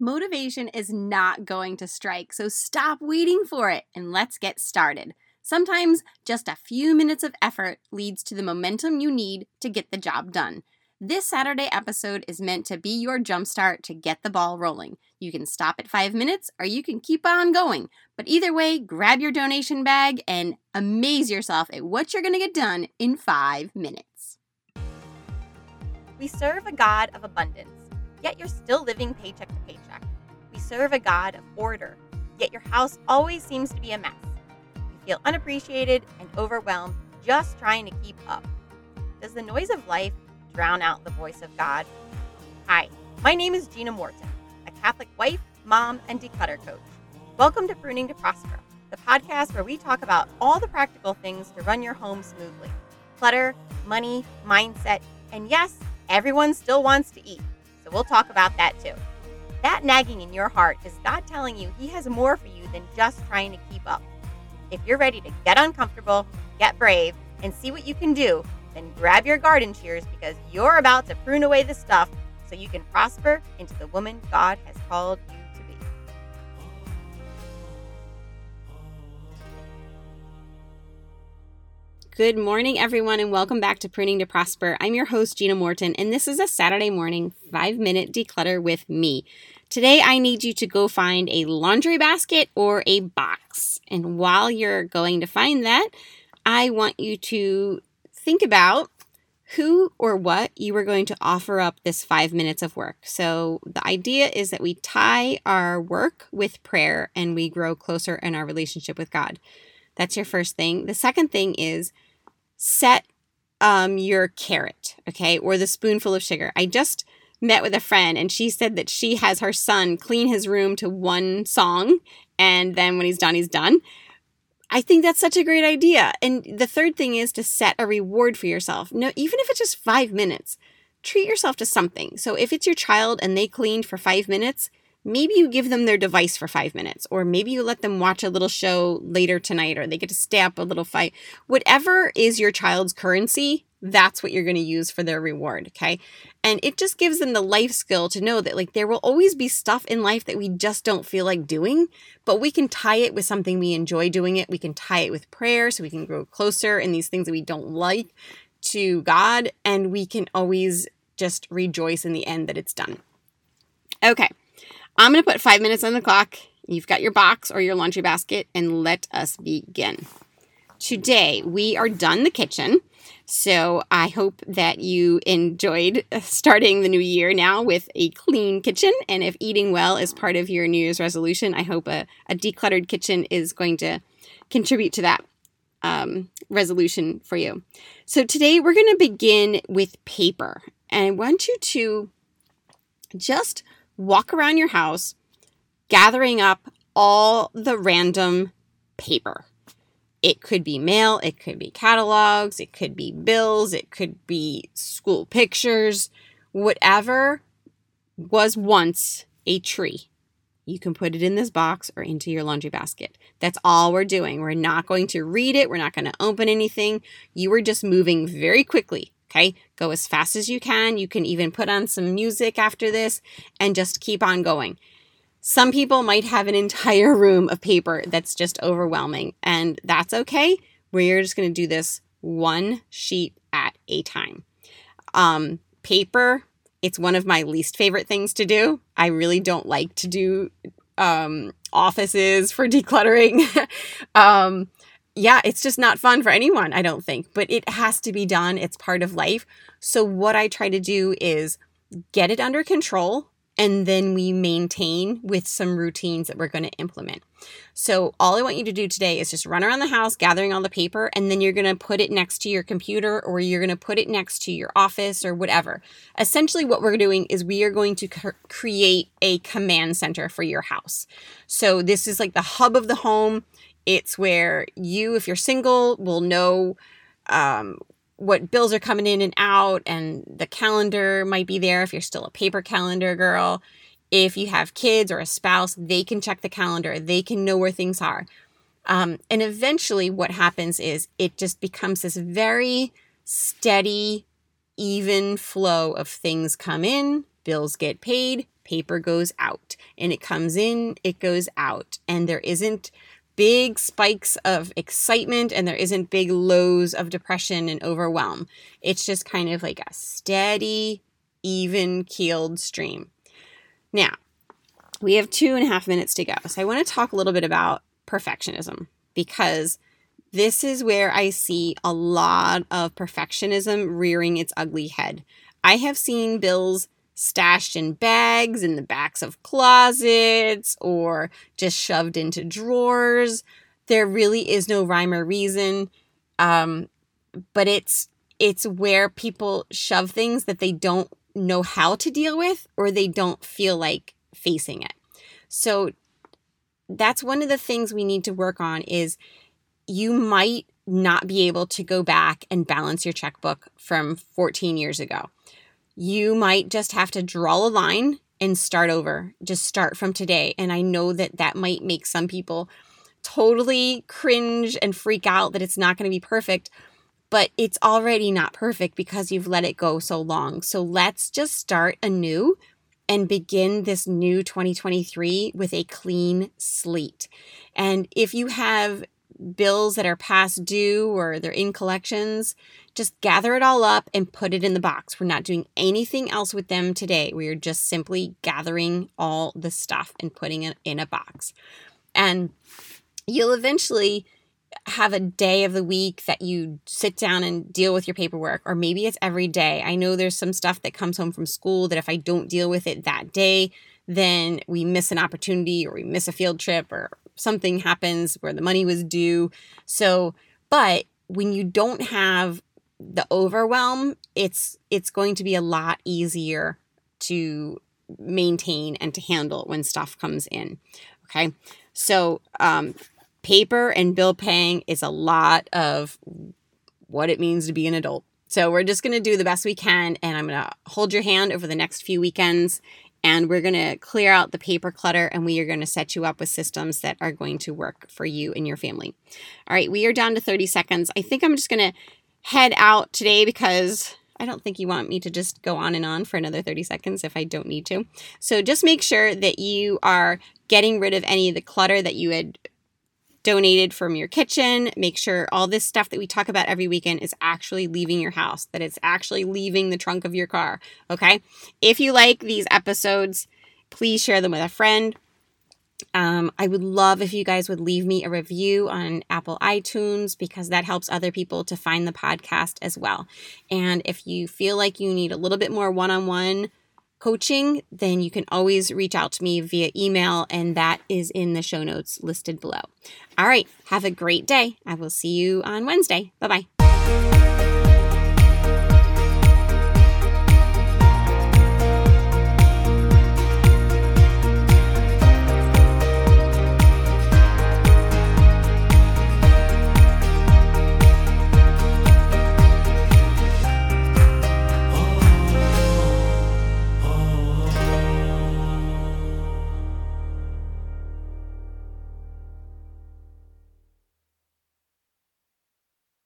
Motivation is not going to strike, so stop waiting for it and let's get started. Sometimes just a few minutes of effort leads to the momentum you need to get the job done. This Saturday episode is meant to be your jumpstart to get the ball rolling. You can stop at five minutes or you can keep on going. But either way, grab your donation bag and amaze yourself at what you're going to get done in five minutes. We serve a God of abundance yet you're still living paycheck to paycheck. Serve a God of order, yet your house always seems to be a mess. You feel unappreciated and overwhelmed just trying to keep up. Does the noise of life drown out the voice of God? Hi, my name is Gina Morton, a Catholic wife, mom, and declutter coach. Welcome to Pruning to Prosper, the podcast where we talk about all the practical things to run your home smoothly clutter, money, mindset, and yes, everyone still wants to eat. So we'll talk about that too. That nagging in your heart is God telling you He has more for you than just trying to keep up. If you're ready to get uncomfortable, get brave, and see what you can do, then grab your garden shears because you're about to prune away the stuff so you can prosper into the woman God has called you Good morning, everyone, and welcome back to Pruning to Prosper. I'm your host, Gina Morton, and this is a Saturday morning five minute declutter with me. Today, I need you to go find a laundry basket or a box. And while you're going to find that, I want you to think about who or what you are going to offer up this five minutes of work. So, the idea is that we tie our work with prayer and we grow closer in our relationship with God. That's your first thing. The second thing is set um, your carrot, okay, or the spoonful of sugar. I just met with a friend and she said that she has her son clean his room to one song and then when he's done, he's done. I think that's such a great idea. And the third thing is to set a reward for yourself. No, even if it's just five minutes, treat yourself to something. So if it's your child and they cleaned for five minutes, maybe you give them their device for five minutes, or maybe you let them watch a little show later tonight, or they get to stay up a little fight. Whatever is your child's currency, that's what you're going to use for their reward. Okay. And it just gives them the life skill to know that, like, there will always be stuff in life that we just don't feel like doing, but we can tie it with something we enjoy doing it. We can tie it with prayer so we can grow closer in these things that we don't like to God, and we can always just rejoice in the end that it's done. Okay. I'm going to put five minutes on the clock. You've got your box or your laundry basket, and let us begin. Today, we are done the kitchen. So I hope that you enjoyed starting the new year now with a clean kitchen. And if eating well is part of your New Year's resolution, I hope a, a decluttered kitchen is going to contribute to that um, resolution for you. So today we're going to begin with paper. And I want you to just walk around your house gathering up all the random paper. It could be mail, it could be catalogs, it could be bills, it could be school pictures, whatever was once a tree. You can put it in this box or into your laundry basket. That's all we're doing. We're not going to read it. We're not going to open anything. You are just moving very quickly Okay, go as fast as you can. You can even put on some music after this and just keep on going. Some people might have an entire room of paper that's just overwhelming, and that's okay. We're just going to do this one sheet at a time. Um, paper, it's one of my least favorite things to do. I really don't like to do um, offices for decluttering. um, yeah, it's just not fun for anyone, I don't think, but it has to be done. It's part of life. So, what I try to do is get it under control and then we maintain with some routines that we're going to implement. So, all I want you to do today is just run around the house gathering all the paper, and then you're going to put it next to your computer or you're going to put it next to your office or whatever. Essentially, what we're doing is we are going to create a command center for your house. So, this is like the hub of the home. It's where you, if you're single, will know um, what bills are coming in and out, and the calendar might be there if you're still a paper calendar girl. If you have kids or a spouse, they can check the calendar, they can know where things are. Um, and eventually, what happens is it just becomes this very steady, even flow of things come in, bills get paid, paper goes out and it comes in, it goes out, and there isn't big spikes of excitement and there isn't big lows of depression and overwhelm. It's just kind of like a steady, even keeled stream. Now, we have two and a half minutes to go. So I want to talk a little bit about perfectionism because this is where I see a lot of perfectionism rearing its ugly head. I have seen bills stashed in bags in the backs of closets or just shoved into drawers. There really is no rhyme or reason. Um, but it's it's where people shove things that they don't know how to deal with or they don't feel like facing it. So that's one of the things we need to work on is you might not be able to go back and balance your checkbook from 14 years ago you might just have to draw a line and start over. Just start from today. And I know that that might make some people totally cringe and freak out that it's not going to be perfect, but it's already not perfect because you've let it go so long. So let's just start anew and begin this new 2023 with a clean slate. And if you have bills that are past due or they're in collections, just gather it all up and put it in the box. We're not doing anything else with them today. We are just simply gathering all the stuff and putting it in a box. And you'll eventually have a day of the week that you sit down and deal with your paperwork, or maybe it's every day. I know there's some stuff that comes home from school that if I don't deal with it that day, then we miss an opportunity or we miss a field trip or something happens where the money was due. So, but when you don't have the overwhelm, it's it's going to be a lot easier to maintain and to handle when stuff comes in. Okay. So, um, paper and bill paying is a lot of what it means to be an adult. So, we're just going to do the best we can, and I'm going to hold your hand over the next few weekends and we're going to clear out the paper clutter and we are going to set you up with systems that are going to work for you and your family. All right, we are down to 30 seconds. I think I'm just going to head out today because I don't think you want me to just go on and on for another 30 seconds if I don't need to. So just make sure that you are getting rid of any of the clutter that you had donated from your kitchen. Make sure all this stuff that we talk about every weekend is actually leaving your house, that it's actually leaving the trunk of your car. Okay. If you like these episodes, please share them with a friend. Um, I would love if you guys would leave me a review on Apple iTunes because that helps other people to find the podcast as well. And if you feel like you need a little bit more one on one coaching, then you can always reach out to me via email, and that is in the show notes listed below. All right, have a great day. I will see you on Wednesday. Bye bye.